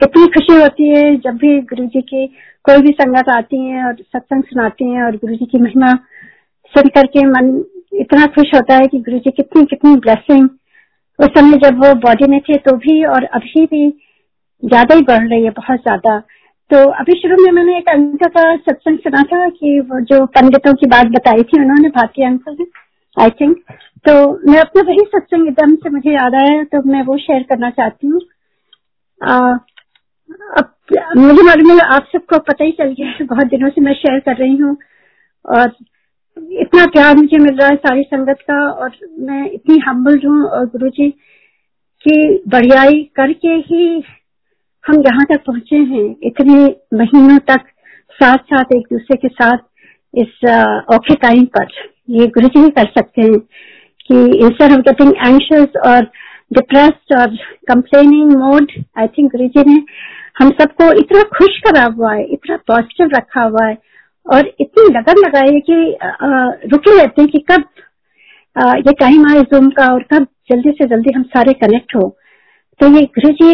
इतनी खुशी होती है जब भी गुरु जी की कोई भी संगत आती है और सत्संग सुनाती है और गुरु जी की महिमा सुन करके मन इतना खुश होता है कि गुरु जी कितनी कितनी ब्लेसिंग उस समय जब वो बॉडी में थे तो भी और अभी भी ज़्यादा ही बढ़ रही है, बहुत ज़्यादा। तो अभी शुरू में मैंने एक अंक का सत्संग सुना था कि वो जो पंडितों की बात बताई थी, उन्होंने भारतीय अंकल ने आई थिंक तो मैं अपना वही सत्संग एकदम से मुझे याद आया तो मैं वो शेयर करना चाहती हूँ। अब मुझे मालूम है आप सबको पता ही चल गया बहुत दिनों से मैं शेयर कर रही हूँ। और इतना प्यार मुझे मिल रहा है सारी संगत का, और मैं इतनी हम्बल हूँ, और गुरु जी की बढ़ियाई करके ही हम यहाँ तक पहुँचे हैं। इतने महीनों तक साथ साथ, एक दूसरे के साथ इस औखे टाइम पर ये गुरु जी ही कर सकते हैं कि इंस्टेड ऑफ़ गेटिंग एंशियस और डिप्रेस्ड और complaining mode I think Guru ji ने हम सबको इतना खुश करा हुआ है, इतना पॉजिटिव रखा हुआ है और इतनी लगन लगाई है कि रुके रहते हैं कि कब ये टाइम आए जूम का और कब जल्दी से जल्दी हम सारे कनेक्ट हो। तो ये गुरु जी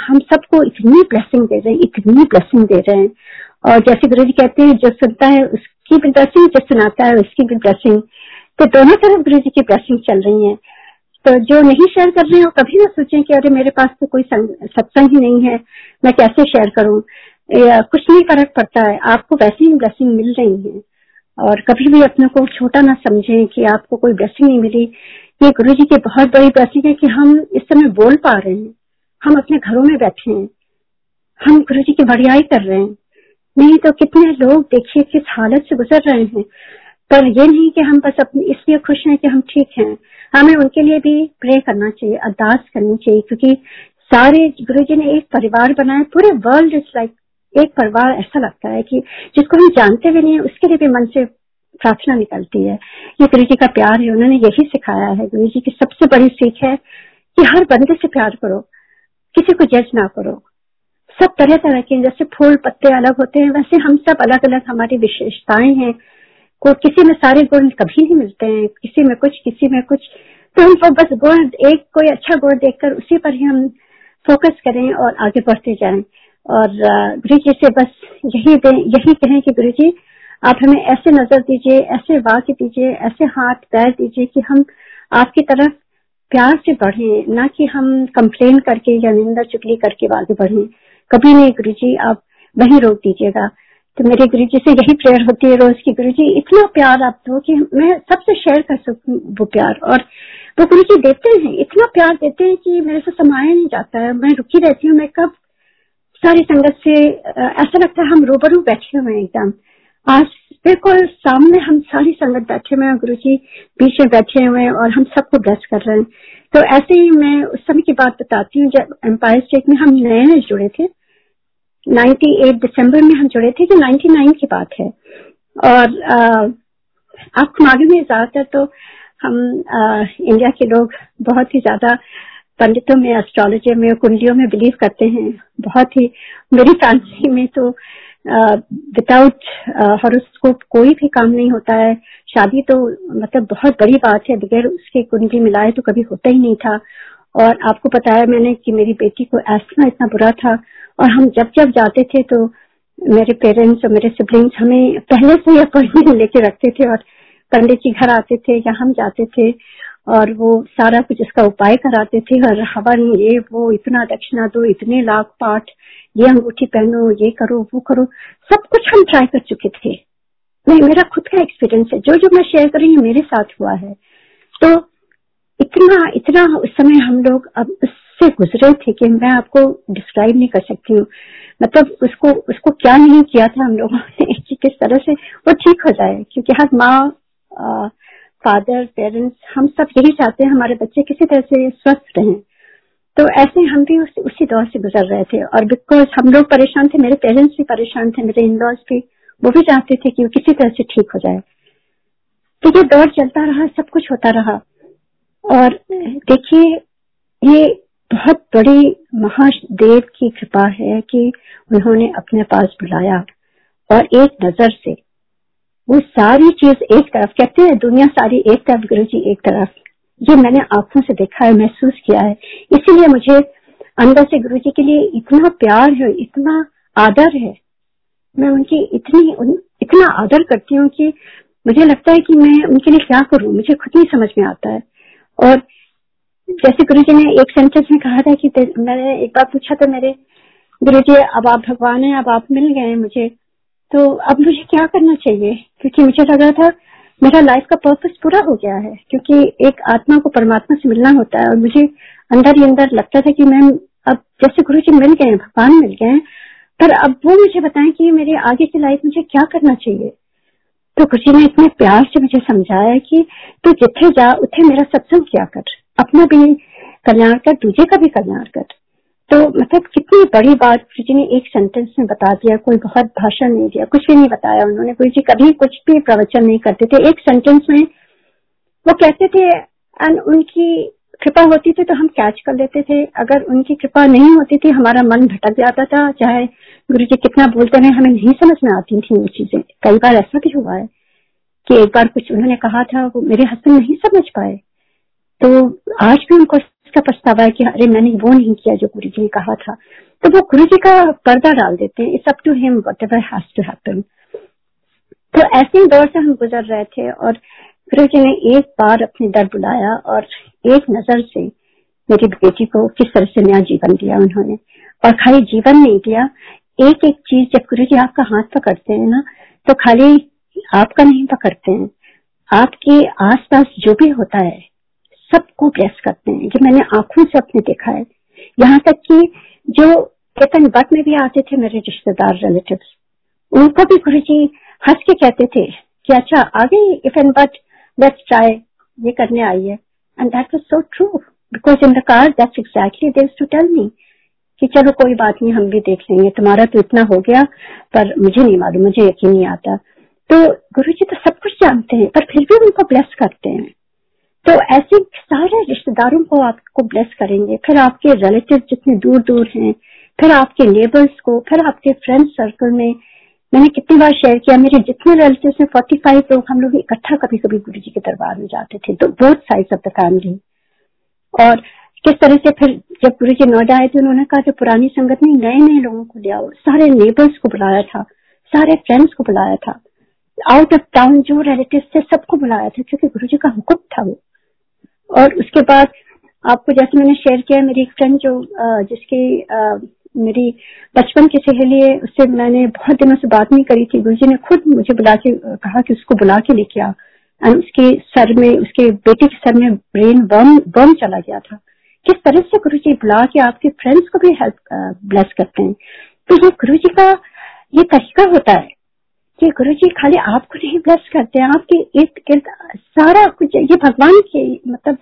हम सबको इतनी ब्लेसिंग दे रहे हैं, इतनी ब्लेसिंग दे रहे हैं। और जैसे गुरु जी कहते हैं, जो सुनता है उसकी भी ब्लेसिंग जो सुनाता है उसकी भी ब्लेसिंग तो दोनों तरफ़ गुरु जी की ब्लेसिंग चल रही है। तो जो नहीं शेयर कर रहे हो कभी ना सोचें कि अरे मेरे पास तो कोई सत्संग ही नहीं है, मैं कैसे शेयर करूँ? कुछ नहीं फ़र्क पड़ता है, आपको वैसे ही ब्लेसिंग मिल रही है। और कभी भी अपने को छोटा ना समझें कि आपको कोई ब्लेसिंग नहीं मिली। ये गुरु जी की बहुत बड़ी ब्लेसिंग है कि हम इस समय बोल पा रहे हैं। हम अपने घरों में बैठे हैं। हम गुरु जी की बढ़ियाई कर रहे हैं। नहीं तो कितने लोग देखिए किस हालत से गुजर रहे हैं। पर ये नहीं कि हम बस अपने, इसलिए खुश हैं कि हम ठीक हैं। हमें उनके लिए भी प्रे करना चाहिए, अरदास करनी चाहिए, क्योंकि सारे गुरु जी ने एक परिवार बनाया, पूरे वर्ल्ड इज़ लाइक एक परिवार ऐसा लगता है कि जिसको हम जानते भी नहीं है, उसके लिए भी मन से प्रार्थना निकलती है। ये गुरु जी का प्यार है, उन्होंने यही सिखाया है गुरु जी की सबसे बड़ी सीख है कि हर बंदे से प्यार करो, किसी को जज ना करो। सब तरह तरह के, जैसे फूल पत्ते अलग होते हैं, वैसे हम सब अलग अलग हमारी विशेषताएँ हैं। को किसी में सारे गुण कभी नहीं मिलते हैं, किसी में कुछ, किसी में कुछ। तो हम बस गुण एक कोई अच्छा गुण देखकर उसी पर ही हम फोकस करें और आगे बढ़ते जाएँ। और गुरु जी से बस यही यही कहें कि गुरु जी आप हमें ऐसे नज़र दीजिए, ऐसे वाक्य दीजिए, ऐसे हाथ पैर दीजिए कि हम आपकी तरफ़ प्यार से बढ़े, ना कि हम कंप्लेन करके या निंदा चुगली करके आगे बढ़े। कभी नहीं गुरु जी आप वही रोक दीजिएगा। तो मेरे गुरु जी से यही प्रेयर होती है रोज की। गुरु जी इतना प्यार आप दो कि मैं सबसे शेयर कर सकूँ वो प्यार। और वो गुरु जी देते हैं, इतना प्यार देते हैं कि मेरे से समाया नहीं जाता है। मैं रुकी रहती हूँ, मैं कब सारी संगत से ऐसा लगता है हम रूबरू बैठे हुए हैं एकदम। आज बिल्कुल सामने हम सारी संगत बैठे हुए हैं गुरु जी बीच में बैठे हुए हैं और हम सबको ब्लेस कर रहे हैं। तो ऐसे ही मैं उस समय की बात बताती हूँ, जब एम्पायर स्टेट में हम नए नए जुड़े थे 98 दिसंबर में हम जुड़े थे जो 99 की बात है। और आपको मालूम है ज़्यादातर तो हम आ, इंडिया के लोग बहुत ही ज़्यादा पंडितों में एस्ट्रोलॉजी में कुंडलियों में बिलीव करते हैं। बहुत ही मेरी फैमिली में तो विदाउट हॉरोस्कोप कोई भी काम नहीं होता है। शादी तो मतलब बहुत बड़ी बात है बगैर उसके कुंडली मिलाए तो कभी होता ही नहीं था। और आपको बताया मैंने कि मेरी बेटी को एस्थमा इतना बुरा था और हम जब जब जाते थे तो मेरे पेरेंट्स और मेरे सिबलिंग्स हमें पहले से ही अपॉइंटमेंट लेके रखते थे और पंडित जी घर आते थे, या हम जाते थे और वो सारा कुछ इसका उपाय कराते थे। और हवन, ये, वो, इतना दक्षिणा दो, इतने लाख पाठ, ये अंगूठी पहनो, ये करो, वो करो, सब कुछ हम ट्राई कर चुके थे। नहीं, मेरा खुद का एक्सपीरियंस है। जो जो मैं शेयर कर रही हूँ, मेरे साथ हुआ है। तो इतना इतना उस समय हम लोग अब उससे गुजरे थे कि मैं आपको डिस्क्राइब नहीं कर सकती हूँ। मतलब उसको उसको क्या नहीं किया था हम लोगों ने कि किस तरह से वो ठीक हो जाए। क्योंकि हर माँ फादर पेरेंट्स हम सब यही चाहते हैं हमारे बच्चे किसी तरह से स्वस्थ रहें। तो ऐसे हम भी उस, उसी दौर से गुजर रहे थे और बिकॉज़ हम लोग परेशान थे मेरे पेरेंट्स भी परेशान थे मेरे इन लॉज भी वो भी चाहते थे कि वो किसी तरह से ठीक हो जाए। तो ये दौर चलता रहा सब कुछ होता रहा। और देखिए ये बहुत बड़ी महादेव की कृपा है कि उन्होंने अपने पास बुलाया और एक नज़र से वो सारी चीज़ एक तरफ़ कहते हैं दुनिया सारी एक तरफ़ गुरु जी एक तरफ़। ये मैंने आँखों से देखा है महसूस किया है। इसीलिए मुझे अंदर से गुरु जी के लिए इतना प्यार है इतना आदर है। मैं उनकी इतनी उन, इतना आदर करती हूँ कि मुझे लगता है कि मैं उनके लिए क्या करूँ मुझे खुद नहीं समझ में आता है। और जैसे गुरु जी ने एक सेंटेंस में कहा था कि मैंने एक बार पूछा था मेरे गुरु जी, अब आप भगवान हैं, अब आप मिल गए हैं मुझे तो अब मुझे क्या करना चाहिए? क्योंकि मुझे लग रहा था मेरा लाइफ का पर्पस पूरा हो गया है, क्योंकि एक आत्मा को परमात्मा से मिलना होता है और मुझे अंदर ही अंदर लगता था कि मैम, अब जैसे गुरु जी मिल गए हैं, भगवान मिल गए हैं, पर अब वो मुझे बताएँ कि मेरे आगे की लाइफ मुझे क्या करना चाहिए? तो गुरु ने इतने प्यार से मुझे समझाया कि तू जिथे जा उठे मेरा सत्संग किया कर। अपना भी कल्याण कर, दूजे का भी कल्याण कर। तो मतलब कितनी बड़ी बात गुरु जी ने एक सेंटेंस में बता दिया, कोई बहुत भाषण नहीं दिया, कुछ भी नहीं बताया उन्होंने। गुरु जी कभी कुछ भी प्रवचन नहीं करते थे। एक सेंटेंस में वो कहते थे एंड उनकी कृपा होती थी तो हम कैच कर लेते थे। अगर उनकी कृपा नहीं होती थी, हमारा मन भटक जाता था, चाहे गुरु जी कितना बोलते रहे, हमें नहीं समझ में आती थी वो चीज़ें। कई बार ऐसा भी हुआ है कि एक बार कुछ उन्होंने कहा था, वो मेरे हस्बैंड नहीं समझ पाए। तो आज भी उनको इसका पछतावा है कि अरे मैंने वो नहीं किया जो गुरु जी ने कहा था। तो वो गुरु जी का पर्दा डाल देते हैं it's up to him whatever has to happen तो ऐसे ही दौर से हम गुजर रहे थे और गुरु जी ने एक बार अपने दर बुलाया और एक नज़र से मेरी बेटी को किस तरह से नया जीवन दिया उन्होंने। और खाली जीवन नहीं दिया एक एक चीज़ जब गुरु जी आपका हाथ पकड़ते हैं ना तो खाली आपका नहीं पकड़ते हैं। आपके आसपास जो भी होता है, सबको ब्लेस करते हैं। जो मैंने आँखों से अपने देखा है। यहाँ तक कि जो केतन बट में भी आते थे मेरे रिश्तेदार रिलेटिव उनको भी गुरु जी हंस के कहते थे कि अच्छा आ गई if and but let's try ये करने आई है। And that was so true because in the car that's exactly they've to tell me कि चलो कोई बात नहीं, हम भी देख लेंगे। तुम्हारा तो इतना हो गया, पर मुझे नहीं मालूम, मुझे यकीन नहीं आता। तो गुरु जी तो सब कुछ जानते हैं, पर फिर भी उनको ब्लेस करते हैं। तो ऐसे सारे रिश्तेदारों को आपको ब्लेस करेंगे। फिर आपके रिलेटिव जितने दूर दूर हैं, फिर आपके नेबर्स को, फिर आपके फ्रेंड सर्कल में मैंने कितनी बार शेयर किया, मेरे जितने रिलेटिव हैं फोर्टी फाइव लोग हम लोग इकट्ठा कभी कभी गुरु जी के दरबार में जाते थे तो both side of the family और किस तरह से फिर जब गुरु जी नोएडा आए थे उन्होंने कहा जो पुरानी संगत में नए नए लोगों को लिया सारे नेबर्स को बुलाया था, सारे फ्रेंड्स को बुलाया था। आउट ऑफ़ टाउन जो रिलेटिव थे, सबको बुलाया था, क्योंकि गुरु जी का हुक्म था वो। और उसके बाद आपको जैसे मैंने शेयर किया, मेरी एक फ्रेंड जो जिसकी मेरी बचपन की सहेली है, उससे मैंने बहुत दिनों से बात नहीं करी थी। गुरु ने खुद मुझे बुला के, कहा कि उसको बुला के लेके आ। एंड उसके सर में, उसके बेटे के सर में ब्रेन बम बम चला गया था। किस तरह से गुरु जी बुला के आपके फ्रेंड्स को भी हेल्प ब्लेस करते हैं? तो ये गुरु जी का, ये तरीका होता है कि गुरु जी खाली आपको नहीं ब्लेस करते हैं। आपके इर्द गिर्द सारा कुछ, ये भगवान के मतलब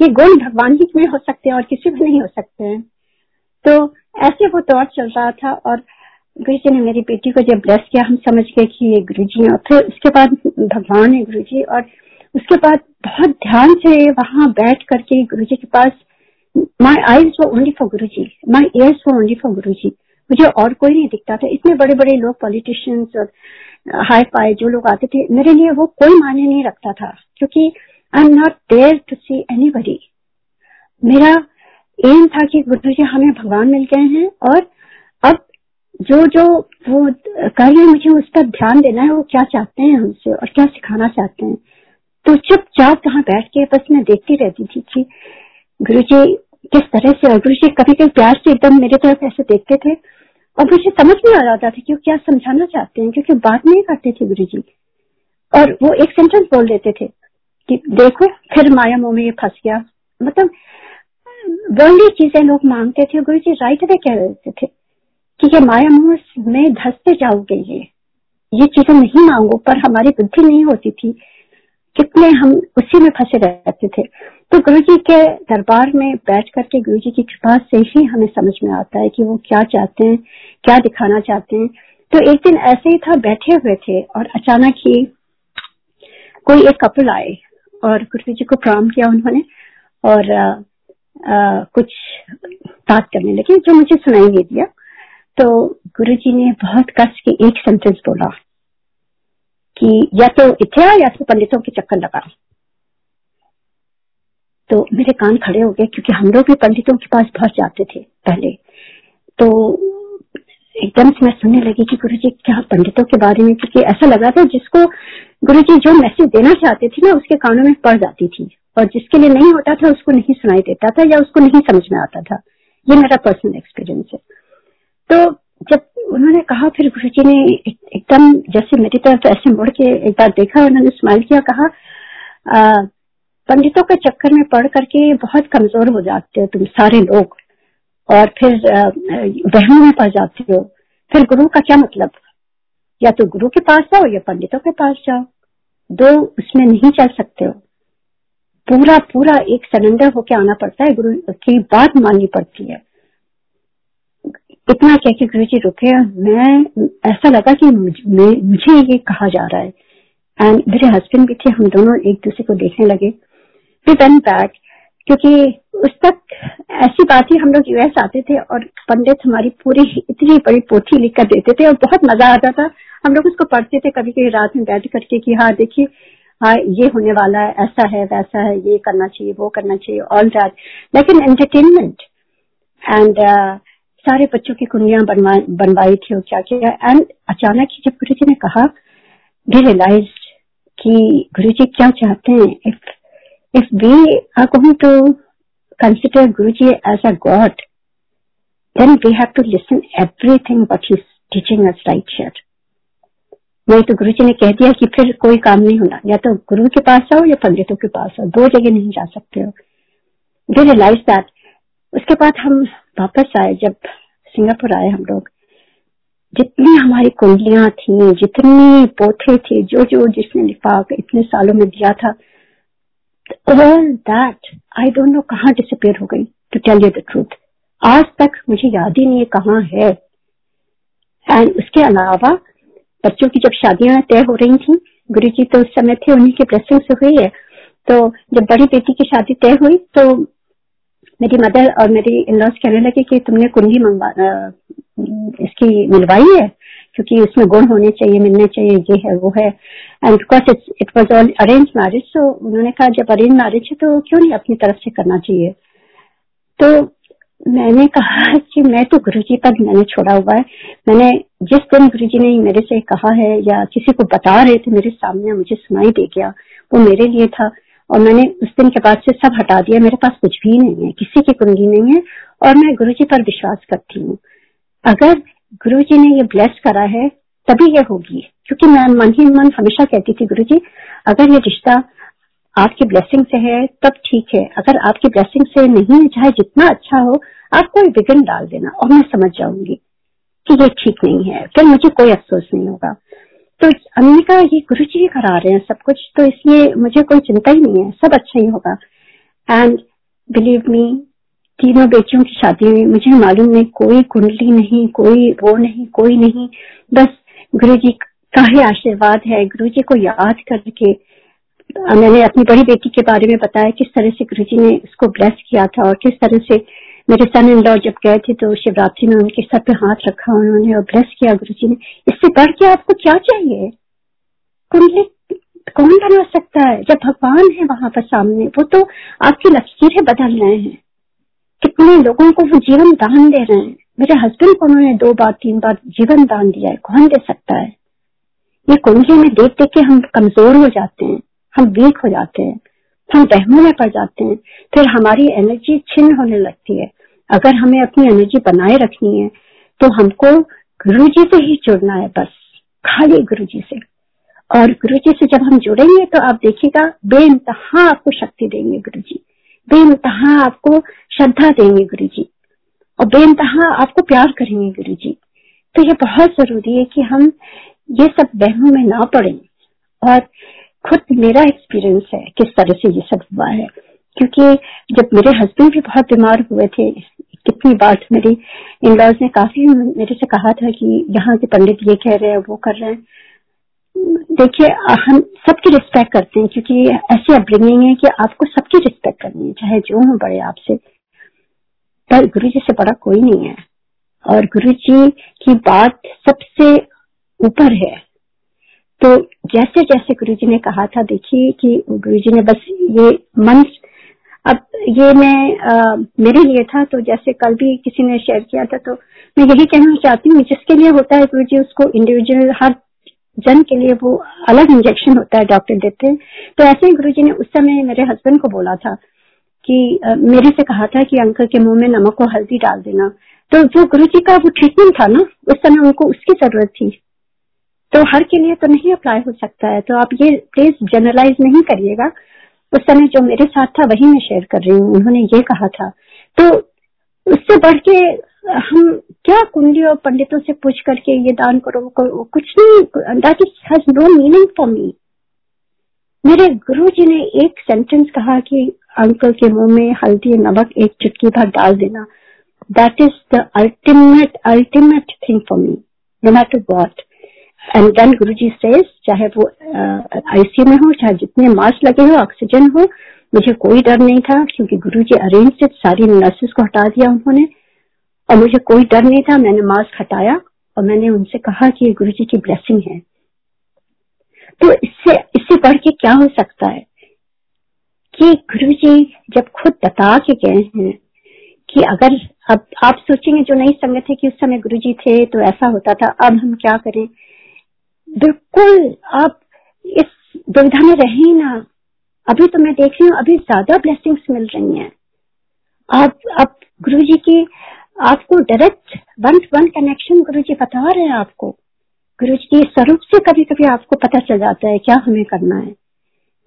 ये गुण भगवान ही में हो सकते हैं और किसी में नहीं हो सकते हैं। तो ऐसे वो दौर चल रहा था और गुरु जी ने मेरी बेटी को जब ब्लेस किया, हम समझ गए कि ये गुरु जी और फिर उसके बाद भगवान है गुरु जी और उसके बाद बहुत ध्यान से वहाँ बैठ करके गुरु जी के पास माई आईज वो only for Guru ji my ears वो ओनली फॉर गुरु जी मुझे और कोई नहीं दिखता था। इतने बड़े बड़े लोग पॉलिटिशियंस और हाई फाई जो लोग आते थे, मेरे लिए वो कोई मायने नहीं रखता था। क्योंकि I am not there to see any मेरा एम था कि गुरु जी हमें भगवान मिल गए हैं और अब जो जो वो कर रहे मुझे उस पर ध्यान देना है, वो क्या चाहते हैं हमसे और क्या सिखाना चाहते हैं? तो चुपचाप वहाँ बैठ के बस मैं देखती रहती थी कि गुरु जी किस तरह से, और गुरु जी कभी कभी प्यार से एकदम मेरे तरफ़ ऐसे देखते थे और मुझे समझ में आ रहा था कि वो क्या समझाना चाहते हैं, क्योंकि बात नहीं करते थे गुरु जी और वो एक सेंटेंस बोल देते थे कि देखो, फिर माया मोह में ये फंस गया। मतलब वर्ल्डली चीज़ें लोग मांगते थे, गुरु जी राइट वे कह रहे थे कि ये माया मोह में धसते जाओगे ये। ये चीज़ें नहीं मांगो, पर हमारी बुद्धि नहीं होती थी। कितने हम उसी में फंसे रहते थे। तो गुरु जी के दरबार में बैठ करके गुरु जी की कृपा से ही हमें समझ में आता है कि वो क्या चाहते हैं, क्या दिखाना चाहते हैं। तो एक दिन ऐसे ही था, बैठे हुए थे और अचानक ही कोई एक कपल आए और गुरु जी को प्रणाम किया उन्होंने और कुछ बात करने लगे जो मुझे सुनाई नहीं दिया। तो गुरु जी ने बहुत कष्ट के एक सेंटेंस बोला कि या तो इथे या तो पंडितों के चक्कर लगा। तो मेरे कान खड़े हो गए क्योंकि हम लोग भी पंडितों के पास बहुत जाते थे पहले। तो एकदम से मैं सुनने लगी कि गुरु जी क्या पंडितों के बारे में, क्योंकि ऐसा लगा था जिसको गुरु जी जो मैसेज देना चाहते थे ना, उसके कानों में पड़ जाती थी। और जिसके लिए नहीं होता था, उसको नहीं सुनाई देता था या उसको नहीं समझ में आता था। ये मेरा पर्सनल एक्सपीरियंस है। तो जब उन्होंने कहा, फिर गुरु जी ने एकदम जैसे मेरी तरफ़ ऐसे मुड़ के एक बार देखा, उन्होंने स्माइल किया, कहा पंडितों के चक्कर में पढ़ करके बहुत कमज़ोर हो जाते हो तुम सारे लोग। और फिर वहमों में पड़ जाते हो। फिर गुरु का क्या मतलब? या तो गुरु के पास जाओ या पंडितों के पास जाओ। दो उसमें नहीं चल सकते हो। पूरा पूरा एक सरेंडर होके आना पड़ता है, गुरु की बात माननी पड़ती है। इतना कह के गुरु जी रुके, मैं, ऐसा लगा कि मुझे ये कहा जा रहा है। एंड मेरे हस्बैंड भी थे, हम दोनों एक दूसरे को देखने लगे। फिर वेन बैक क्योंकि उस तक ऐसी बात ही हम लोग यूएस आते थे और पंडित हमारी पूरी, इतनी बड़ी पोथी लिख कर देते थे और बहुत मज़ा आता था। हम लोग उसको पढ़ते थे, कभी कभी रात में बैठ करके कि हाँ देखिए हाँ ये होने वाला है, ऐसा है, वैसा है, ये करना चाहिए, वो करना चाहिए ऑल दैट लेकिन एंटरटेनमेंट एंड सारे बच्चों की कुंडियाँ बनवाई थी और क्या किया। एंड अचानक ही जब गुरु जी ने कहा वी रियलाइज़ कि गुरु जी क्या चाहते हैं if if we are going to consider Guru ji as a god then we have to listen everything but he teaching us right share नहीं तो गुरु जी ने कह दिया कि फिर कोई काम नहीं होना। या तो गुरु के पास आओ या पंडितों के पास आओ, दो जगह नहीं जा सकते हो। वी रियलाइज़ दैट उसके बाद हम वापस आए, जब सिंगापुर आए हम लोग। जितनी हमारी कुंडलियाँ थी, जितनी पोथे थे जो जो जिसने लिफाक इतने सालों में दिया था all that I don't know कहाँ डिसअपेयर हो गई to tell you the truth आज तक मुझे याद ही नहीं है कहाँ है। एंड उसके अलावा बच्चों की जब शादियाँ तय हो रही थी गुरु जी तो उस समय थे, उन्हीं के ब्लेसिंग से हुई है। तो जब बड़ी बेटी की शादी तय हुई तो मेरी मदर और मेरी इन लॉज कहने लगे कि तुमने कुंडी मंगवा इसकी मिलवाई है, क्योंकि उसमें गुण होने चाहिए, मिलने चाहिए, ये है, वो है। And because it it was all arrange marriage तो उन्होंने कहा, जब अरेंज मैरिज है तो क्यों नहीं अपनी तरफ़ से करना चाहिए? तो मैंने कहा कि मैं तो गुरु जी पर मैंने छोड़ा हुआ है। मैंने जिस दिन गुरु जी ने मेरे से कहा है या किसी को बता रहे थे, मेरे सामने मुझे सुनाई दे गया, वो मेरे लिए था। और मैंने उस दिन के बाद से सब हटा दिया। मेरे पास कुछ भी नहीं है, किसी की कुंडली नहीं है और मैं गुरु जी पर विश्वास करती हूँ। अगर गुरु जी ने ये ब्लेस करा है, तभी ये होगी। क्योंकि मैं मन ही मन हमेशा कहती थी गुरु जी अगर ये रिश्ता आपकी ब्लेसिंग से है, तब ठीक है। अगर आपकी ब्लेसिंग से नहीं है चाहे जितना अच्छा हो, आप कोई विघन डाल देना और मैं समझ जाऊँगी कि ये ठीक नहीं है। फिर मुझे कोई अफसोस नहीं होगा। तो कहा ये गुरु जी ही करा रहे हैं सब कुछ तो इसलिए मुझे कोई चिंता ही नहीं है। सब अच्छा ही होगा। एंड बिलीव मी तीनों बेटियों की शादी में मुझे मालूम नहीं कोई कुंडली नहीं, कोई वो नहीं, कोई नहीं। बस गुरु जी का ही आशीर्वाद है। गुरु जी को याद करके मैंने अपनी बड़ी बेटी के बारे में बताया किस तरह से गुरु जी ने उसको ब्लेस किया था और किस तरह से मेरे सन इन लॉ जब गए थे तो शिवरात्रि में उनके सर पे हाथ रखा उन्होंने और ब्लेस किया गुरु जी ने। इससे बढ़ के आपको क्या चाहिए? कुंडली कौन बना सकता है? जब भगवान है वहाँ पर सामने, वो तो आपकी लकीरें बदल रहे हैं। कितने लोगों को वो जीवन दान दे रहे हैं। मेरे हस्बैंड को उन्होंने दो बार, तीन बार जीवन दान दिया है, कौन दे सकता है? ये कुंडली में देख देख के हम कमज़ोर हो जाते हैं। हम वीक हो जाते हैं, हम बहमों में पड़ जाते हैं, फिर हमारी एनर्जी छिन्न होने लगती है। अगर हमें अपनी एनर्जी बनाए रखनी है तो हमको गुरु जी से ही जुड़ना है बस, खाली गुरु जी से। और गुरु जी से जब हम जुड़ेंगे तो आप देखिएगा बेनतहा आपको शक्ति देंगे गुरु जी बेनतहा आपको श्रद्धा देंगे गुरु जी और बेनतहा आपको प्यार करेंगे गुरु जी तो ये बहुत ज़रूरी है कि हम ये सब बहनों में ना पड़े। और खुद मेरा एक्सपीरियंस है, किस तरह से ये सब हुआ है। क्योंकि जब मेरे हस्बैंड भी बहुत बीमार हुए थे, कितनी बार मेरी इन लॉज ने काफ़ी मेरे से कहा था कि यहाँ के पंडित ये कह रहे हैं, वो कर रहे हैं। देखिए, हम सबकी रिस्पेक्ट करते हैं, क्योंकि ऐसी अपब्रिंगिंग है कि आपको सबकी रिस्पेक्ट करनी है, चाहे जो हो बड़े आपसे। पर गुरु जी से बड़ा कोई नहीं है। और गुरु जी की बात सबसे ऊपर है। तो जैसे जैसे गुरु जी ने कहा था देखिए कि गुरु जी ने बस ये मन अब ये मैं आ, मेरे लिए था तो जैसे कल भी किसी ने शेयर किया था तो मैं यही कहना चाहती हूँ जिसके लिए होता है गुरु जी उसको इंडिविजुअल हर जन के लिए वो अलग इंजेक्शन होता है डॉक्टर देते हैं। तो ऐसे ही गुरु जी ने उस समय मेरे हस्बैंड को बोला था कि आ, मेरे से कहा था कि अंकल के मुँह में नमक और हल्दी डाल देना। तो जो गुरु जी का वो ट्रीटमेंट था ना उस समय उनको उसकी ज़रूरत थी। तो हर के लिए तो नहीं अप्लाई हो सकता है। तो आप ये प्लीज़ जनरलाइज नहीं करिएगा। उस समय जो मेरे साथ था, वही मैं शेयर कर रही हूँ। उन्होंने ये कहा था। तो उससे बढ़ के, हम क्या कुंडली और पंडितों से पूछ करके ये दान करो कुछ नहीं। That is has no meaning for me मेरे गुरु जी ने एक सेंटेंस कहा कि अंकल के मुँह में हल्दी, नमक, एक चुटकी भर डाल देना। That is the ultimate ultimate thing for me no matter what and then Guru ji से चाहे वो आईसीयू में हो, चाहे जितने मास्क लगे हो ऑक्सीजन हो, मुझे कोई डर नहीं था, क्योंकि गुरु जी अरेंज सारी नर्सेस को हटा दिया उन्होंने। और मुझे कोई डर नहीं था, मैंने मास्क हटाया और मैंने उनसे कहा कि ये गुरु जी की ब्लेसिंग है। तो इससे इससे बढ़ के क्या हो सकता है? कि गुरु जी जब खुद बता के गए हैं कि अगर अब आप सोचेंगे, जो नई संगत है कि उस समय गुरु जी थे तो ऐसा होता था, अब हम क्या करें? बिल्कुल, आप इस दुविधा में रहे ना। अभी तो मैं देख रही हूँ, अभी ज़्यादा ब्लेसिंग्स मिल रही हैं। आप आप गुरु जी की, आपको direct one to one connection Guru ji बता रहे हैं आपको। गुरु जी के स्वरूप से कभी कभी आपको पता चल जाता है क्या हमें करना है।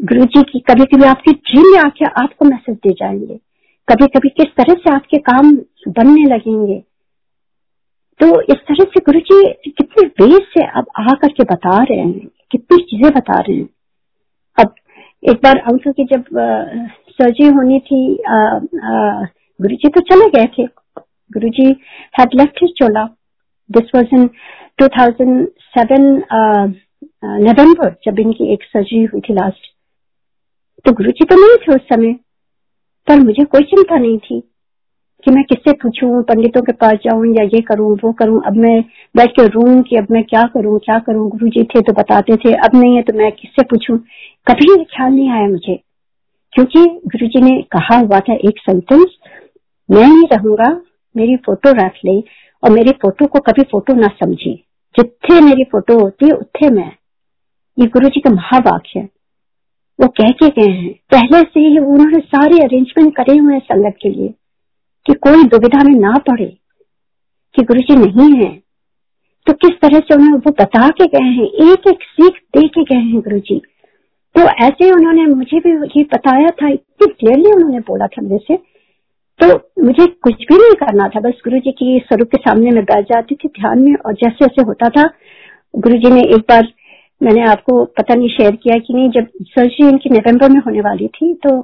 गुरु जी की कभी कभी आपकी ड्रीम में आके आपको मैसेज दे जाएँगे। कभी कभी किस तरह से आपके काम बनने लगेंगे। तो इस तरह से गुरु जी कितने वेज से अब आ करके बता रहे हैं कितनी चीज़ें बता रहे हैं। अब एक बार अंकल की जब सर्जरी होनी थी गुरु जी तो चले गए थे। Guruji had left his चोला this was in 2007 November uh, uh, जब इनकी एक सर्जरी हुई थी लास्ट तो गुरु जी तो नहीं थे उस समय पर मुझे कोई चिंता नहीं थी। कि मैं किससे पूछूँ, पंडितों के पास जाऊँ या ये करूँ, वो करूँ, अब मैं बैठ के रू कि अब मैं क्या करूँ क्या करूँ गुरु जी थे तो बताते थे, अब नहीं है तो मैं किससे पूछूँ? कभी ये ख्याल नहीं आया मुझे, क्योंकि गुरु जी ने कहा हुआ था एक सेंटेंस मैं ही रहूँगा, मेरी फ़ोटो रख ले और मेरी फ़ोटो को कभी फ़ोटो ना समझी। जिथे मेरी फ़ोटो होती है उत्थे मैं। ये गुरु जी का महावाक्य है। वो कह के गए हैं। पहले से ही उन्होंने सारे अरेंजमेंट करे हुए हैं संगत के लिए। कि कोई दुविधा में ना पड़े, कि गुरु जी नहीं है तो किस तरह से उन्हें वो बता के गए हैं एक एक सीख दे के गए हैं गुरु जी तो ऐसे उन्होंने मुझे भी ये बताया था, इतनी क्लियरली उन्होंने बोला था मेरे से। तो मुझे कुछ भी नहीं करना था, बस गुरु जी की स्वरूप के सामने मैं बैठ जाती थी ध्यान में और जैसे जैसे होता था गुरु जी ने एक बार मैंने आपको पता नहीं शेयर किया कि नहीं, जब सर्जरी इनकी नवंबर में होने वाली थी तो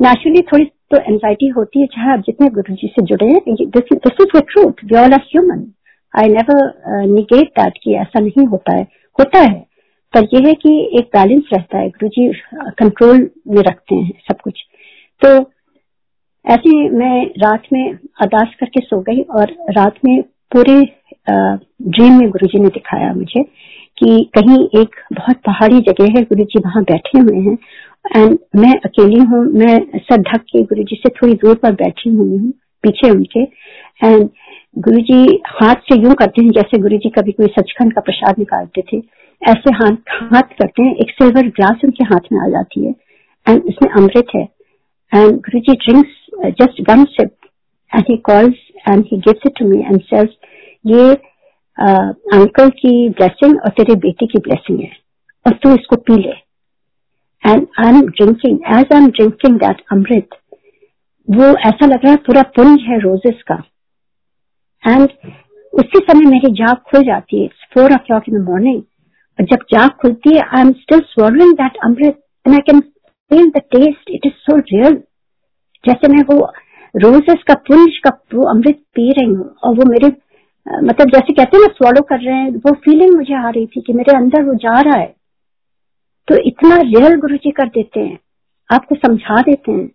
नेचुरली थोड़ी तो एंजाइटी होती है चाहे आप जितने गुरु जी से जुड़े हैं this is the truth we all are human I never negate that कि ऐसा नहीं होता है। होता है, पर यह है कि एक बैलेंस रहता है। गुरु जी कंट्रोल में रखते हैं सब कुछ। तो ऐसे मैं रात में अरदास करके सो गई और रात में पूरे ड्रीम में गुरुजी ने दिखाया मुझे कि कहीं एक बहुत पहाड़ी जगह है, गुरु जी वहाँ बैठे हुए हैं एंड मैं अकेली हूँ मैं सर ढक के गुरु जी से थोड़ी दूर पर बैठी हुई हूँ पीछे उनके। एंड गुरु जी हाथ से यूँ करते हैं जैसे गुरु जी कभी कोई सचखंड का प्रसाद निकालते थे। ऐसे हाथ हाथ करते हैं एक सिल्वर ग्लास उनके हाथ में आ जाती है। एंड इसमें अमृत है। And Guru ji drinks just just one and he calls and he gives it to me and says ये अंकल uh, की ब्लेसिंग और तेरे बेटे की ब्लेसिंग है। और तू इसको पी ले। And I am drinking as I am drinking that amrit वो ऐसा लग रहा है पूरा पुंज है रोजेस का। एंड उसी समय मेरी जाग खुल जाती है four o'clock in the morning और जब जाग खुलती है I am still swallowing that amrit and I can feel the taste it is so real जैसे मैं वो रोजेस का पुंज का वो अमृत पी रही हूँ, और वो मेरे मतलब जैसे कहते हैं ना स्वॉलो कर रहे हैं, वो फीलिंग मुझे आ रही थी कि मेरे अंदर वो जा रहा है। तो इतना रियल गुरु जी कर देते हैं, आपको समझा देते हैं।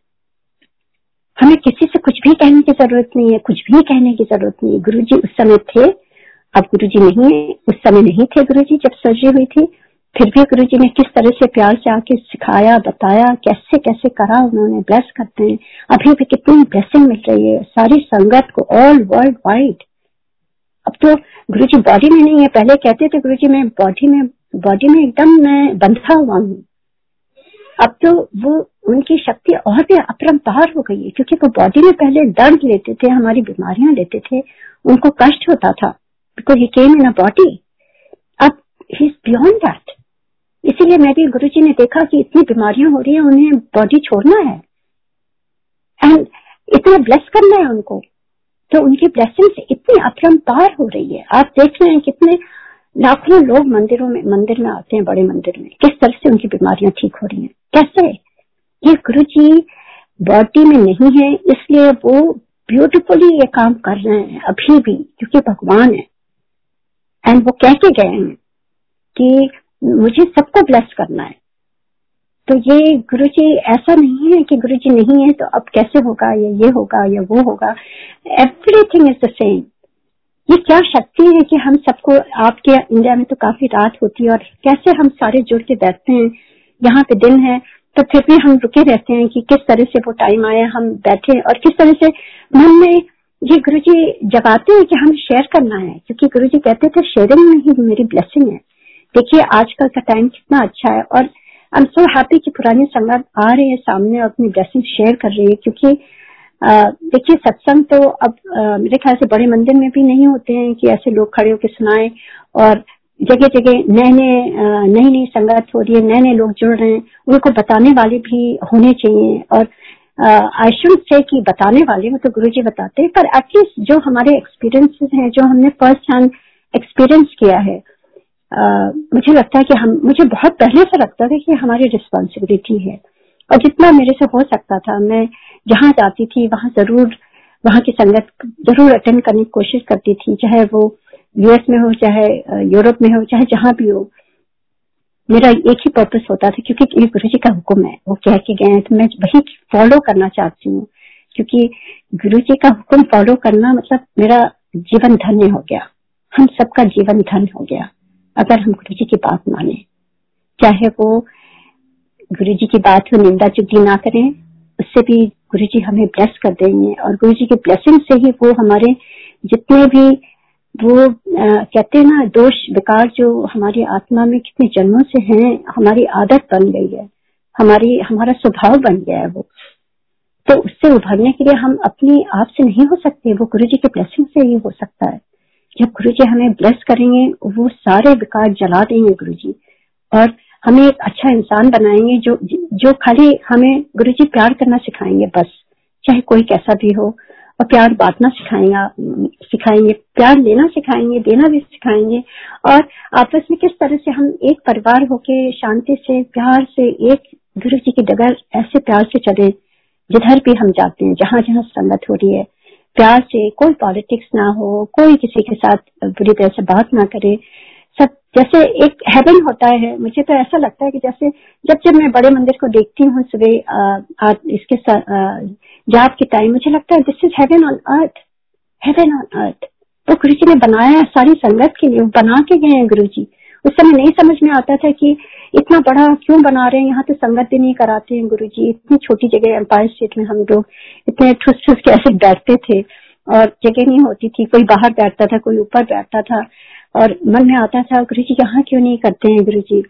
हमें किसी से कुछ भी कहने की ज़रूरत नहीं है, कुछ भी कहने की ज़रूरत नहीं है। गुरु जी उस समय थे, अब गुरु जी नहीं है। उस समय नहीं थे गुरु जी जब सर्जरी हुई थी, फिर भी गुरु जी ने किस तरह से प्यार से आके सिखाया, बताया, कैसे कैसे करा उन्होंने, ब्लेस करते हैं। अभी भी कितनी ब्लेसिंग मिल रही है। सारी संगत को ऑल वर्ल्ड वाइड अब तो गुरु जी बॉडी में नहीं है। पहले कहते थे गुरु जी मैं बॉडी में बॉडी में एकदम मैं बंधा हुआ हूँ अब तो वो, उनकी शक्ति और भी अपरम्पार हो गई है, क्योंकि वो बॉडी में पहले दर्द लेते थे, हमारी बीमारियाँ लेते थे, उनको कष्ट होता था। Because he came in a body अब ही इज़ बियॉन्ड दैट इसीलिए मैं भी गुरु जी ने देखा कि इतनी बीमारियाँ हो रही है, उन्हें बॉडी छोड़ना है। एंड इतना ब्लेस करना है उनको। तो उनकी ब्लेसिंग इतनी अपरम्पार हो रही है। आप देख रहे हैं कितने लाखों लोग मंदिरों में, मंदिर में आते हैं, बड़े मंदिर में। किस तरह से उनकी बीमारियाँ ठीक हो रही हैं? कैसे? ये गुरु जी बॉडी में नहीं है, इसलिए वो ब्यूटिफुली ये काम कर रहे हैं, अभी भी, क्योंकि भगवान है। एंड वो कह के गए हैं कि मुझे सबको ब्लेस करना है। तो ये गुरु जी ऐसा नहीं है कि गुरु जी नहीं है तो अब कैसे होगा, या ये होगा, या वो होगा? एवरीथिंग इज़ द सेम ये क्या शक्ति है कि हम सबको, आपके इंडिया में तो काफ़ी रात होती है और कैसे हम सारे जुड़ के बैठते हैं? यहाँ पे दिन है तो फिर भी हम रुके रहते हैं कि किस तरह से वो टाइम आया, हम बैठे और किस तरह से मन में ये गुरु जी जगाते हैं कि हमें शेयर करना है, क्योंकि गुरु जी कहते थे शेयरिंग में ही मेरी ब्लेसिंग है। देखिए, आजकल का टाइम कितना अच्छा है और आई एम सो हैप्पी कि पुरानी संगत आ रहे हैं सामने और अपनी ब्लेसिंग शेयर कर रही है, क्योंकि देखिए सत्संग तो अब मेरे ख्याल से बड़े मंदिर में भी नहीं होते हैं कि ऐसे लोग खड़े होकर सुनाए और जगह जगह नए नए नई नई संगत हो रही है नए नए लोग जुड़ रहे हैं उनको बताने वाले भी होने चाहिए और आई शुड से कि बताने वाले वो तो गुरु जी बताते हैं पर एटलीस्ट जो हमारे एक्सपीरियंसेस हैं जो हमने फ़र्स्ट हैंड एक्सपीरियंस किया है आ, मुझे लगता है कि हम मुझे बहुत पहले से लगता था कि हमारी रिस्पॉन्सिबिलिटी है। और जितना मेरे से हो सकता था, मैं जहाँ जाती थी, वहाँ ज़रूर, वहाँ की संगत ज़रूर अटेंड करने की कोशिश करती थी, चाहे वो यूएस में हो, चाहे यूरोप में हो, चाहे जहाँ भी हो। मेरा एक ही पर्पस होता था, क्योंकि ये गुरु जी का हुक्म है। वो कह के गए हैं तो मैं वही फॉलो करना चाहती हूँ, क्योंकि गुरु जी का हुक्म फॉलो करना मतलब मेरा जीवन धन्य हो गया। हम सबका जीवन धन्य हो गया, अगर हम गुरु जी की बात माने। चाहे वो गुरु जी की बात हो निंदा चुगली ना करें उससे भी गुरु जी हमें ब्लेस कर देंगे। और गुरु जी की ब्लेसिंग से ही वो हमारे जितने भी वो आ, कहते हैं ना दोष विकार जो हमारी आत्मा में कितने जन्मों से हैं हमारी आदत बन गई है। हमारी हमारा स्वभाव बन गया है वो। तो उससे उभरने के लिए हम अपनी आप से नहीं हो सकते वो गुरु जी के ब्लेसिंग से ही हो सकता है। जब गुरु जी हमें ब्लेस करेंगे वो सारे विकार जला देंगे गुरु जी और हमें एक अच्छा इंसान बनाएँगे जो जो खाली हमें गुरु जी प्यार करना सिखाएँगे बस, चाहे कोई कैसा भी हो। और प्यार बांटना सिखाएँगे सिखाएँगे, प्यार लेना सिखाएँगे, देना भी सिखाएँगे। और आपस में किस तरह से हम एक परिवार होके शांति से, प्यार से, एक गुरु जी की डगर ऐसे प्यार से चले, जिधर भी हम जाते हैं, जहाँ जहाँ संगत हो रही है। प्यार से कोई पॉलिटिक्स ना हो, कोई किसी के साथ बुरी तरह से बात ना करे। सब जैसे एक हेवन होता है। मुझे तो ऐसा लगता है कि जैसे जब जब मैं बड़े मंदिर को देखती हूँ सुबह इसके जाप के टाइम मुझे लगता है this is heaven on earth heaven on earth तो गुरु जी ने बनाया है सारी संगत के लिए, बना के गए हैं गुरु जी। उस समय नहीं समझ में आता था कि इतना बड़ा क्यों बना रहे हैं, यहाँ तो संगत भी नहीं कराते हैं गुरु जी। इतनी छोटी जगह एम्पायर स्टेट में हम लोग इतने ठुस ठुस के ऐसे बैठते थे और जगह नहीं होती थी, कोई बाहर बैठता था, कोई ऊपर बैठता था। और मन में आता था, गुरु जी, यहाँ क्यों नहीं करते हैं गुरु जी?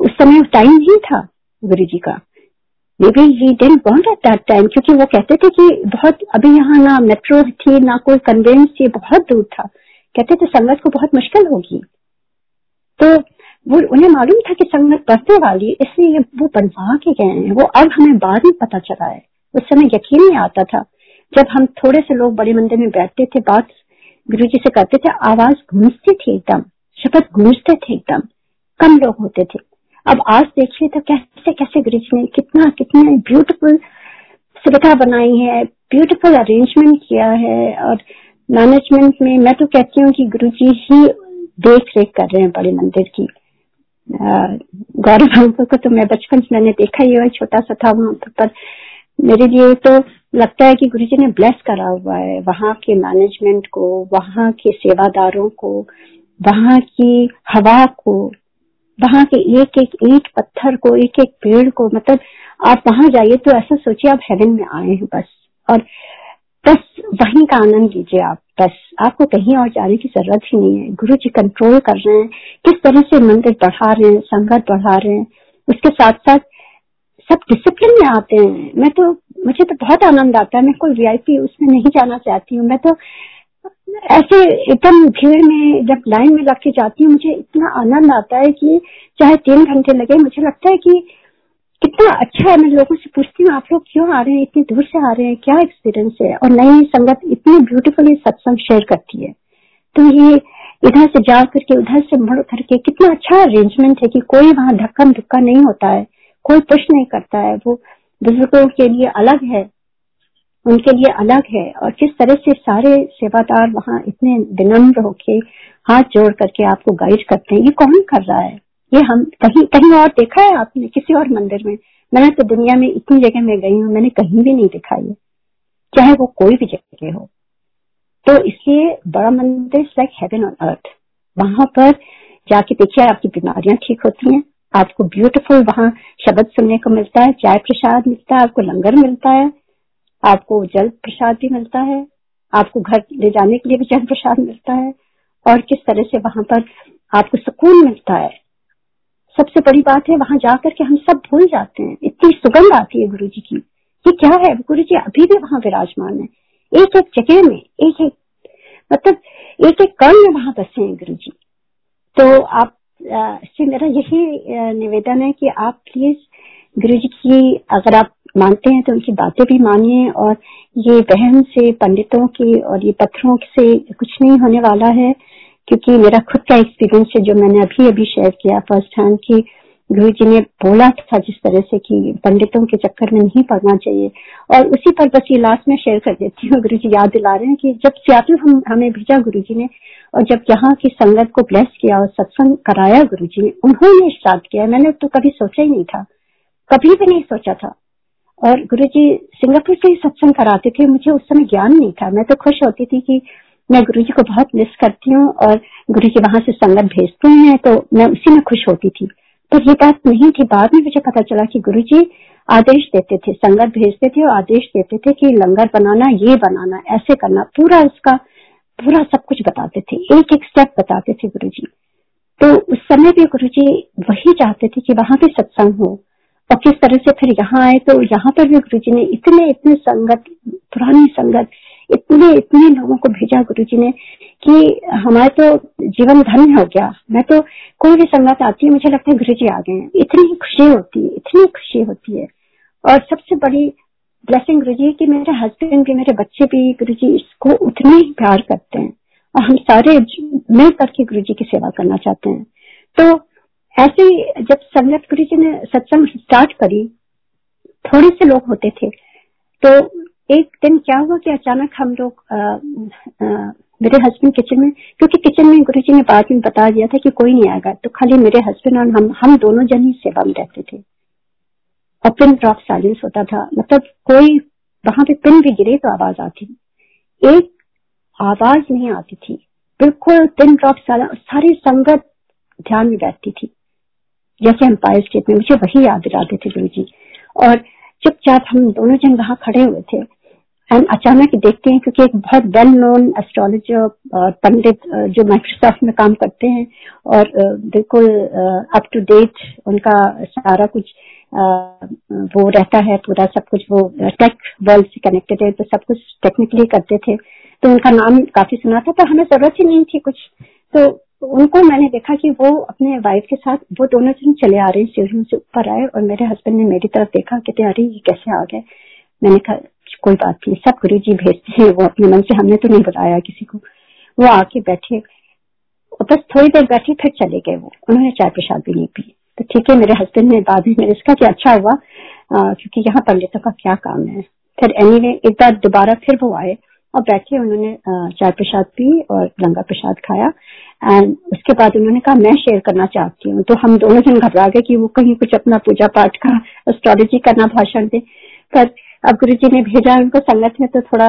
उस समय टाइम नहीं था गुरु जी का। Maybe he didn't want at that time क्योंकि वो कहते थे कि बहुत, अभी यहाँ ना मेट्रो थी, ना कोई कन्वेंस थी, बहुत दूर था। कहते थे संगत को बहुत मुश्किल होगी। तो वो, उन्हें मालूम था कि संगत बढ़ने वाली, इसलिए वो बनवा के गए हैं। वो अब हमें बाद में पता चला है। उस समय यकीन नहीं आता था। जब हम थोड़े से लोग बड़े मंदिर में बैठते थे, बात गुरु जी से कहते थे, आवाज़ गूंजती थी एकदम, शपथ गूंजते थे एकदम, कम लोग होते थे। अब आज देखिए तो कैसे कैसे गुरु जी ने कितना कितना ब्यूटीफुल सुविधा बनाई है ब्यूटीफुल अरेंजमेंट किया है, और मैनेजमेंट में मैं तो कहती हूँ कि गुरु जी ही देख रेख कर रहे हैं बड़े मंदिर की। गौरव को तो मैं बचपन से मैंने देखा है छोटा सा था वहाँ पर मेरे लिए तो लगता है कि गुरु जी ने ब्लेस करा हुआ है। वहाँ के मैनेजमेंट को, वहाँ के सेवादारों को, वहाँ की हवा को, वहाँ के एक एक ईट पत्थर को, एक एक पेड़ को मतलब आप वहाँ जाइए तो ऐसा सोचिए आप हेवन में आए हैं बस। और बस वहीं का आनंद लीजिए आप, बस। आपको कहीं और जाने की ज़रूरत ही नहीं है। गुरु जी कंट्रोल कर रहे हैं। किस तरह से मंदिर बढ़ा रहे हैं, संगत बढ़ा रहे हैं, उसके साथ साथ सब डिसिप्लिन में आते हैं। मैं तो मुझे तो बहुत आनंद आता है। मैं कोई वीआईपी उसमें नहीं जाना चाहती हूँ। मैं तो ऐसे एकदम भीड़ में जब लाइन में लग के जाती हूँ, मुझे इतना आनंद आता है कि चाहे तीन घंटे लगे, मुझे लगता है कि कितना अच्छा है। मैं लोगों से पूछती हूँ, आप लोग क्यों आ रहे हैं? इतनी दूर से आ रहे हैं, क्या एक्सपीरियंस है? और नई संगत इतनी ब्यूटीफुली सत्संग शेयर करती है। तो ये इधर से जा करके, उधर से मुड़ करके कितना अच्छा अरेंजमेंट है कि कोई वहाँ धक्का धुक्का नहीं होता है, कोई पुश नहीं करता है। वो बुज़ुर्गों के लिए अलग है, उनके लिए अलग है, और किस तरह से सारे सेवादार वहाँ इतने विनम्र होके हाथ जोड़ करके आपको गाइड करते हैं, ये कौन कर रहा है? ये हम कहीं कहीं और देखा है आपने, किसी और मंदिर में? मैंने तो दुनिया में इतनी जगह में गई हूँ, मैंने कहीं भी नहीं देखा ये, चाहे वो कोई भी जगह हो। तो इसलिए बड़ा मंदिर लाइक हेवन ऑन अर्थ वहाँ पर जाके देखिए आपकी बीमारियाँ ठीक होती हैं आपको ब्यूटीफुल वहाँ शब्द सुनने को मिलता है, चाय प्रसाद मिलता है, आपको लंगर मिलता है, आपको जल प्रसाद भी मिलता है, आपको घर ले जाने के लिए भी जल प्रसाद मिलता है, और किस तरह से वहाँ पर आपको सुकून मिलता है। सबसे बड़ी बात है, वहाँ जाकर के हम सब भूल जाते हैं। इतनी सुगंध आती है गुरु जी की। ये क्या है? गुरु जी अभी भी वहाँ विराजमान है। एक एक जगह में एक एक मतलब एक एक कर्ण में वहाँ बसे हैं गुरु जी तो आप से, मेरा यही निवेदन है कि आप प्लीज़ गुरु जी की, अगर आप मानते हैं तो उनकी बातें भी मानिए और ये बहन से, पंडितों की और ये पत्थरों से कुछ नहीं होने वाला है, क्योंकि मेरा खुद का एक्सपीरियंस है जो मैंने अभी अभी शेयर किया फ़र्स्ट हैंड की गुरु जी ने बोला था जिस तरह से कि पंडितों के चक्कर में नहीं पड़ना चाहिए। और उसी पर बस ये लास्ट में शेयर कर देती हूँ। गुरु जी याद दिला रहे हैं कि जब सियाटल हम, हमें भेजा गुरु जी ने और जब यहाँ की संगत को ब्लेस किया और सत्संग कराया गुरु जी ने, उन्होंने स्टार्ट किया। मैंने तो कभी सोचा ही नहीं था। कभी भी नहीं सोचा था। और गुरु जी सिंगापुर से ही सत्संग कराते थे। मुझे उस समय ज्ञान नहीं था। मैं तो खुश होती थी कि मैं गुरु जी को बहुत मिस करती हूँ और गुरु जी वहाँ से संगत भेजते हैं। तो मैं उसी में खुश होती थी। पर ये बात नहीं थी बाद में मुझे पता चला कि गुरु जी आदेश देते थे, संगत भेजते थे और आदेश देते थे कि लंगर बनाना, ये बनाना, ऐसे करना, पूरा उसका, पूरा सब कुछ बताते थे एक एक स्टेप बताते थे गुरु जी तो उस समय भी गुरु जी वही चाहते थे कि वहाँ भी सत्संग हो। और किस तरह से फिर यहाँ आए तो यहाँ पर भी गुरु जी ने इतने इतने संगत, पुरानी संगत इतने इतने लोगों को भेजा गुरु जी ने कि हमारे तो जीवन धन्य हो गया। मैं तो कोई भी संगत आती है, मुझे लगता है गुरु जी आ गए इतनी खुशी होती है, इतनी खुशी होती है। और सबसे बड़ी ब्लेसिंग गुरु जी की मेरे हस्बैंड भी, मेरे बच्चे भी गुरु जी इसको उतने ही प्यार करते हैं। और हम सारे मिल करके गुरु जी की सेवा करना चाहते हैं। तो ऐसे ही जब संगत गुरु जी ने सत्संग स्टार्ट करी, थोड़े से लोग होते थे तो एक दिन क्या हुआ कि अचानक हम लोग मेरे हस्बैंड किचन में, क्योंकि किचन में गुरु जी ने बाद में बता दिया था कि कोई नहीं आएगा तो खाली मेरे हस्बैंड और हम हम दोनों जन ही सेवा में रहते थे। और पिन ड्रॉप साइलेंस होता था। मतलब कोई, वहाँ पे पिन भी गिरे तो आवाज़ आती एक आवाज़ नहीं आती थी। बिल्कुल पिन ड्रॉप सारी संगत ध्यान में बैठती थी। जैसे पाए स्टेट में, मुझे वही याद दिलाते थे गुरु जी और चुपचाप हम दोनों जन वहाँ खड़े हुए थे। एंड अचानक देखते हैं क्योंकि एक बहुत वेल नोन एस्ट्रोलॉजर और पंडित जो माइक्रोसॉफ्ट में काम करते हैं और बिल्कुल अप टू डेट उनका सारा कुछ वो रहता है, पूरा सब कुछ वो टेक वर्ल्ड से कनेक्टेड है तो सब कुछ टेक्निकली करते थे। तो उनका नाम काफ़ी सुना था तो हमें ज़रूरत ही नहीं थी कुछ। तो उनको मैंने देखा कि वो अपने वाइफ के साथ, वो दोनों जन चले आ रहे हैं सीढ़ियों से ऊपर आए और मेरे हस्बैंड ने मेरी तरफ़ देखा कहते अरे, ये कैसे आ गए? मैंने कहा, कोई बात नहीं, सब गुरु जी भेजते हैं वो अपने मन से, हमने तो नहीं बुलाया किसी को। वो आके बैठे बस थोड़ी देर बैठे, फिर चले गए वो। उन्होंने चाय प्रसाद भी नहीं पी। तो ठीक है, मेरे हस्बैंड ने बाद में इसका कि अच्छा हुआ क्योंकि यहाँ पंडितों का क्या काम है। फिर एनी एक बार दोबारा फिर वो आए, और बैठे उन्होंने चाय प्रसाद पी और लंगा प्रसाद खाया। एंड उसके बाद उन्होंने कहा, मैं शेयर करना चाहती हूँ। तो हम दोनों जन घबरा गए कि वो कहीं कुछ अपना पूजा पाठ का एस्ट्रोलॉजी करना भाषण दे। पर अब गुरु जी ने भेजा उनको संगत में तो थोड़ा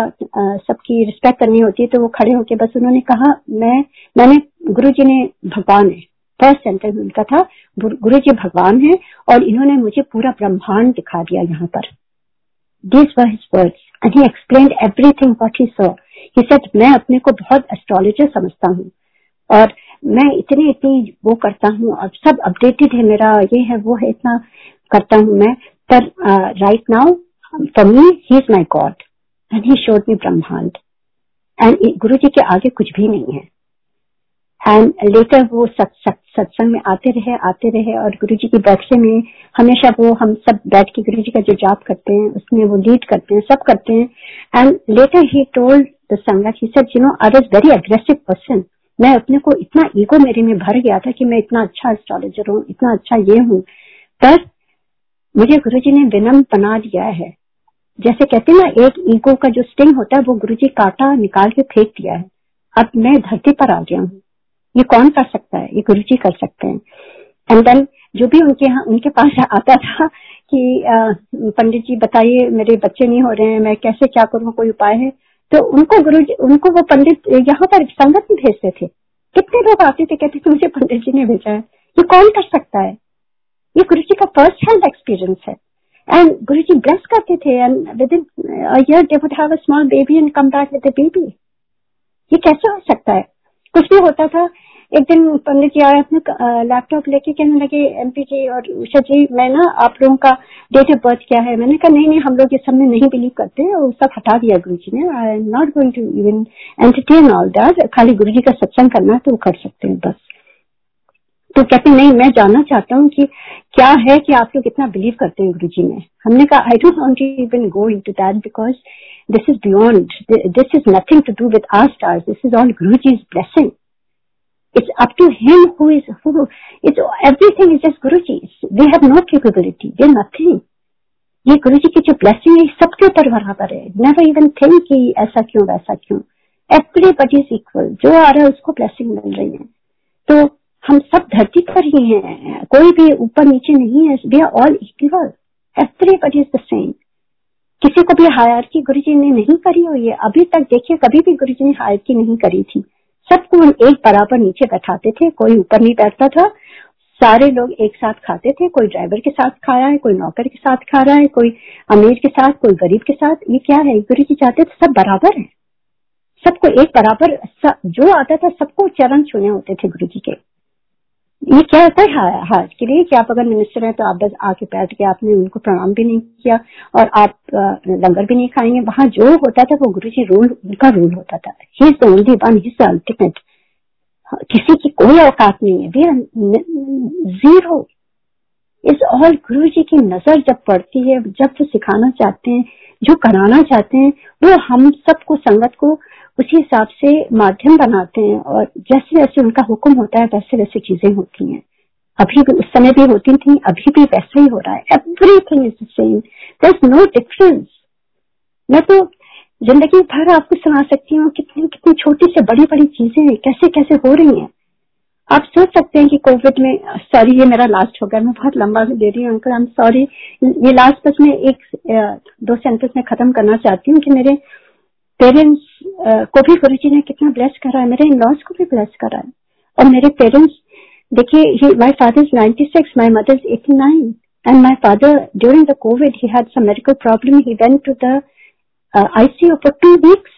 सबकी रिस्पेक्ट करनी होती है तो वो खड़े होके बस उन्होंने कहा, मैं, मैंने गुरु जी ने भगवान है फ़र्स्ट सेंटेंस उनका था, गुरु जी भगवान है, और इन्होंने मुझे पूरा ब्रह्मांड दिखा दिया यहाँ पर। This were his words and he explain everything what he saw he said मैं अपने को बहुत एस्ट्रोलॉजर समझता हूँ, और मैं इतनी इतनी वो करता हूँ, और सब अपडेटेड है मेरा, ये है, वो है, इतना करता हूँ मैं, पर right now for me he is my God and he showed me brahmand and Guru जी के आगे कुछ भी नहीं है। एंड लेटर वो सत्संग में आते रहे आते रहे, और गुरु जी की बैठे में हमेशा वो हम सब बैठ के गुरु जी का जो जाप करते हैं, उसमें वो लीड करते हैं, सब करते हैं। And later he told the sangat he said you know I was very aggressive person मैं अपने को इतना ईगो मेरे में भर गया था कि मैं इतना अच्छा एस्ट्रोलॉजर हूँ, इतना अच्छा ये हूँ। पर मुझे गुरु जी ने विनम्र बना दिया है। जैसे कहते हैं ना, एक ईगो का जो स्टिंग होता है, वो गुरु जी काटा, निकाल के फेंक दिया है। अब मैं धरती पर आ गया हूँ। ये कौन कर सकता है? ये गुरु जी कर सकते हैं। एंड देन जो भी उनके यहाँ, उनके पास आता था कि पंडित जी बताइए, मेरे बच्चे नहीं हो रहे हैं, मैं कैसे क्या करूँ, कोई उपाय है? तो उनको गुरु जी उनको वो पंडित यहाँ पर संगत में भेजते थे। कितने लोग आते थे, कहते थे, मुझे पंडित जी ने भेजा है। ये कौन कर सकता है? ये गुरु जी का फ़र्स्ट हैंड एक्सपीरियंस है। एंड गुरु जी ब्लेस करते थे and with in baby and come back with the baby ये कैसे हो सकता है? कुछ भी होता था, एक दिन पंडित जी आए अपने लैपटॉप लेके कहने लगे एमपी जी और उषा जी, मैं ना आप लोगों का डेट ऑफ़ बर्थ क्या है? मैंने कहा, नहीं नहीं, हम लोग ये सब में नहीं बिलीव करते और सब हटा दिया गुरु जी ने। I am not going to even entertain all that खाली गुरु जी का सत्संग करना है तो वो कर सकते हैं, बस। तो कहते नहीं, मैं जानना चाहता हूँ कि क्या है कि आप लोग इतना बिलीव करते हैं गुरु जी में हमने कहा I don't want to even go into that because this is beyond this is nothing to do with our stars this is all Guru ji is blessing It's up to him who is, who. It's, everything is just Guruji's. We have no capability. We're nothing. ये गुरु जी की जो blessing है, सबके ऊपर बराबर है never even think कि ऐसा क्यों, वैसा क्यों एवरीबडी इज़ इक्वल जो आ रहा है, उसको ब्लेसिंग मिल रही है तो हम सब धरती पर ही हैं। कोई भी ऊपर नीचे नहीं है। We are all equal everybody is the same किसी को भी हायर की गुरु जी ने नहीं करी हो ये अभी तक देखिए, कभी भी गुरु जी ने हायर की नहीं करी थी। सबको हम एक बराबर नीचे बैठाते थे। कोई ऊपर नहीं बैठता था। सारे लोग एक साथ खाते थे। कोई ड्राइवर के साथ खा रहा है, कोई नौकर के साथ खा रहा है, कोई अमीर के साथ, कोई गरीब के साथ। ये क्या है? गुरु जी चाहते थे सब बराबर है। सबको एक बराबर जो आता था, सबको चरण छूने होते थे गुरु जी के। ये क्या होता है? हाज के लिए कि आप अगर मिनिस्टर हैं तो आप बस आके बैठ के आपने उनको प्रणाम भी नहीं किया और आप लंगर भी नहीं खाएँगे। वहाँ जो होता था वो गुरु जी रूल उनका रूल होता था। He is the only one he ultimate किसी की कोई औकात नहीं है। वी ज़ीरो इस ऑल गुरु जी की नज़र जब पड़ती है, जब वो सिखाना चाहते हैं, जो कराना चाहते हैं, वो हम सबको, संगत को उसी हिसाब से माध्यम बनाते हैं और जैसे जैसे उनका हुक्म होता है वैसे वैसे चीज़ें होती हैं। अभी भी, उस समय भी होती थी, अभी भी वैसा ही हो रहा है। Everything is same there no difference मैं तो ज़िंदगी भर आपको सुना सकती हूँ कितनी कितनी छोटी से बड़ी बड़ी चीज़ें कैसे कैसे हो रही हैं। आप सोच सकते हैं कि कोविड में सॉरी ये मेरा लास्ट हो गया मैं बहुत लंबा दे रही हूँ अंकल आई एम सॉरी ये लास्ट बस मैं एक दो सेंटेंस में खत्म करना चाहती हूँ कि मेरे पेरेंट्स को भी गुरु जी ने कितना ब्लेस करा है, मेरे इन लॉस को भी ब्लेस करा है। और मेरे पेरेंट्स देखिए my father is ninety six my mother is eighty nine and my father during the covid he had some medical problem he went to the ICU for two weeks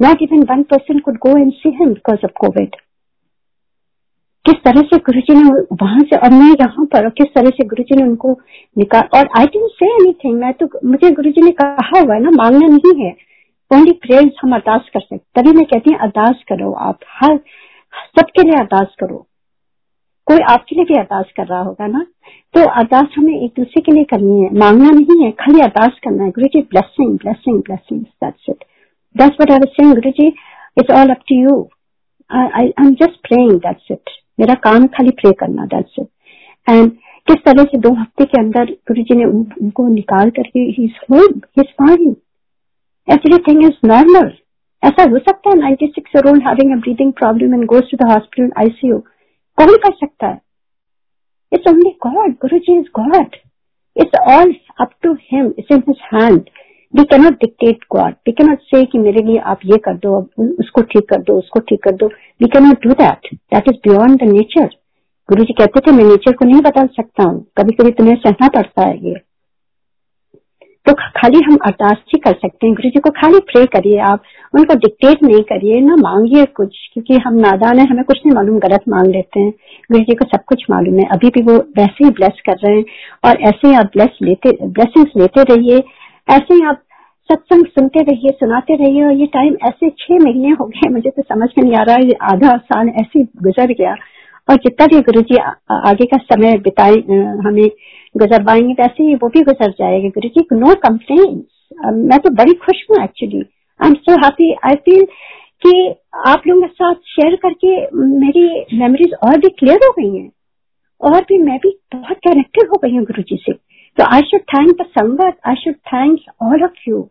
not even one person could go and see him because of covid किस तरह से गुरु जी ने वहाँ से, और मैं यहाँ पर, और किस तरह से गुरु जी ने उनको निकाल, और आई डेंट से एनीथिंग मैं तो मुझे गुरु जी ने कहा हुआ है ना, मांगना नहीं है। ओनली प्रेयर्स हम अरदास कर सकते तभी मैं कहती हूँ, अरदास करो आप। हर, सबके लिए अरदास करो। कोई आपके लिए भी अरदास कर रहा होगा ना तो अरदास हमें एक दूसरे के लिए करनी है। मांगना नहीं है, खाली अरदास करना है। Guru ji blessing blessing blessing that's it that's what I was saying Guru ji it's all up to you I am just praying that's it मेरा काम खाली प्रे करना दैट्स इट एंड किस तरह से दो हफ़्ते के अंदर गुरु जी ने उनको निकाल करके ही फाइन एवरीथिंग इज़ नॉर्मल ऐसा हो सकता है ninety six year old having a breathing problem and goes to the hospital ICU कौन कर सकता है? It's only God Guru ji is God it's all up to him it's in his hand we cannot dictate God we cannot say कि मेरे लिए आप ये कर दो उसको ठीक कर दो, उसको ठीक कर दो. We cannot do that that is beyond the nature Guru ji कहते थे, मैं नेचर को नहीं बदल सकता हूँ. कभी कभी तुम्हें सहना पड़ता है ये। तो खाली हम अरदास ही कर सकते हैं। गुरु जी को खाली प्रे करिए आप। उनको डिक्टेट नहीं करिए, ना मांगिए कुछ, क्योंकि हम नादान है, हमें कुछ नहीं मालूम, गलत मांग लेते हैं। गुरु जी को सब कुछ मालूम है। अभी भी वो वैसे ही ब्लेस कर रहे हैं और ऐसे ही आप ब्लेस लेते ब्लेसिंग्स लेते रहिए। ऐसे ही आप सत्संग सुनते रहिए, सुनाते रहिए और ये टाइम ऐसे छह महीने हो गए मुझे तो समझ में नहीं आ रहा है आधा साल ऐसे गुजर गया। और जितना भी गुरु जी आगे का समय बिताए हमें गुजरवाएँगे वैसे ही वो भी गुजर जाएगा। गुरु जी नो कम्प्लेन मैं तो बड़ी खुश हूँ actually I am so happy I feel कि आप लोगों के साथ शेयर करके मेरी मेमोरीज और भी क्लियर हो गई हैं। और भी मैं भी बहुत कनेक्टेड हो गई हूँ गुरु जी से। तो आई should thank the sangat. I should thank all of you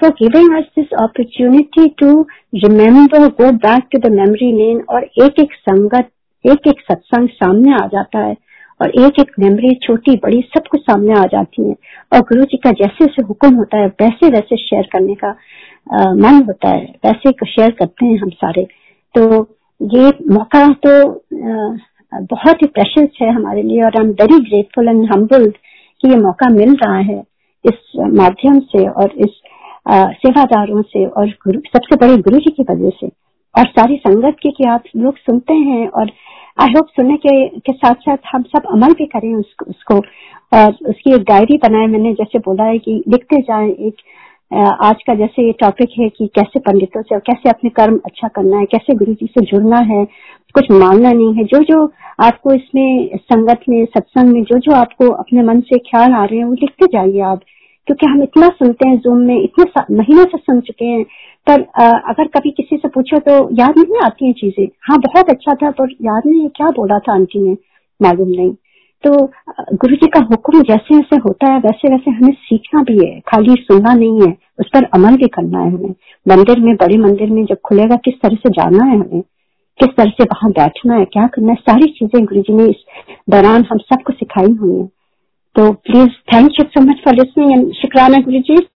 for giving us this opportunity to remember go back to the memory lane और एक एक संगत एक एक सत्संग सामने आ जाता है और एक एक मेमोरी छोटी बड़ी सब कुछ सामने आ जाती है। और गुरु जी का जैसे जैसे हुक्म होता है वैसे वैसे शेयर करने का आ, मन होता है वैसे शेयर करते हैं हम सारे। तो ये मौका तो आ, बहुत ही प्रेशस है हमारे लिए और I am very grateful and humbled कि ये मौका मिल रहा है इस माध्यम से और इस सेवादारों से और गुरु सबसे बड़े गुरु जी की वजह से। और सारी संगत की कि आप लोग सुनते हैं और आई होप सुनने के, के साथ साथ हम सब अमल भी करें उसको, उसको। और उसकी एक डायरी बनाए मैंने जैसे बोला है कि लिखते जाए एक आज का जैसे ये टॉपिक है कि कैसे पंडितों से और कैसे अपने कर्म अच्छा करना है कैसे गुरु जी से जुड़ना है कुछ मानना नहीं है। जो जो आपको इसमें संगत में सत्संग में जो जो आपको अपने मन से ख्याल आ रहे हैं वो लिखते जाइए आप। क्योंकि हम इतना सुनते हैं जूम में, इतने महीनों से सुन चुके हैं, पर अगर कभी किसी से पूछो तो याद नहीं आती हैं चीज़ें। हाँ बहुत अच्छा था, पर याद नहीं क्या बोला था आंटी ने, मालूम नहीं। तो गुरु जी का हुक्म जैसे जैसे होता है, वैसे वैसे हमें सीखना भी है, खाली सुनना नहीं है, उस पर अमल भी करना है हमें। मंदिर में, बड़े मंदिर में जब खुलेगा, किस तरह से जाना है हमें? किस तरह से वहाँ बैठना है, क्या करना है? सारी चीज़ें गुरु जी ने इस दौरान हम सबको सिखाई हुई है। तो please thank you so much for listening and शुक्राना गुरु जी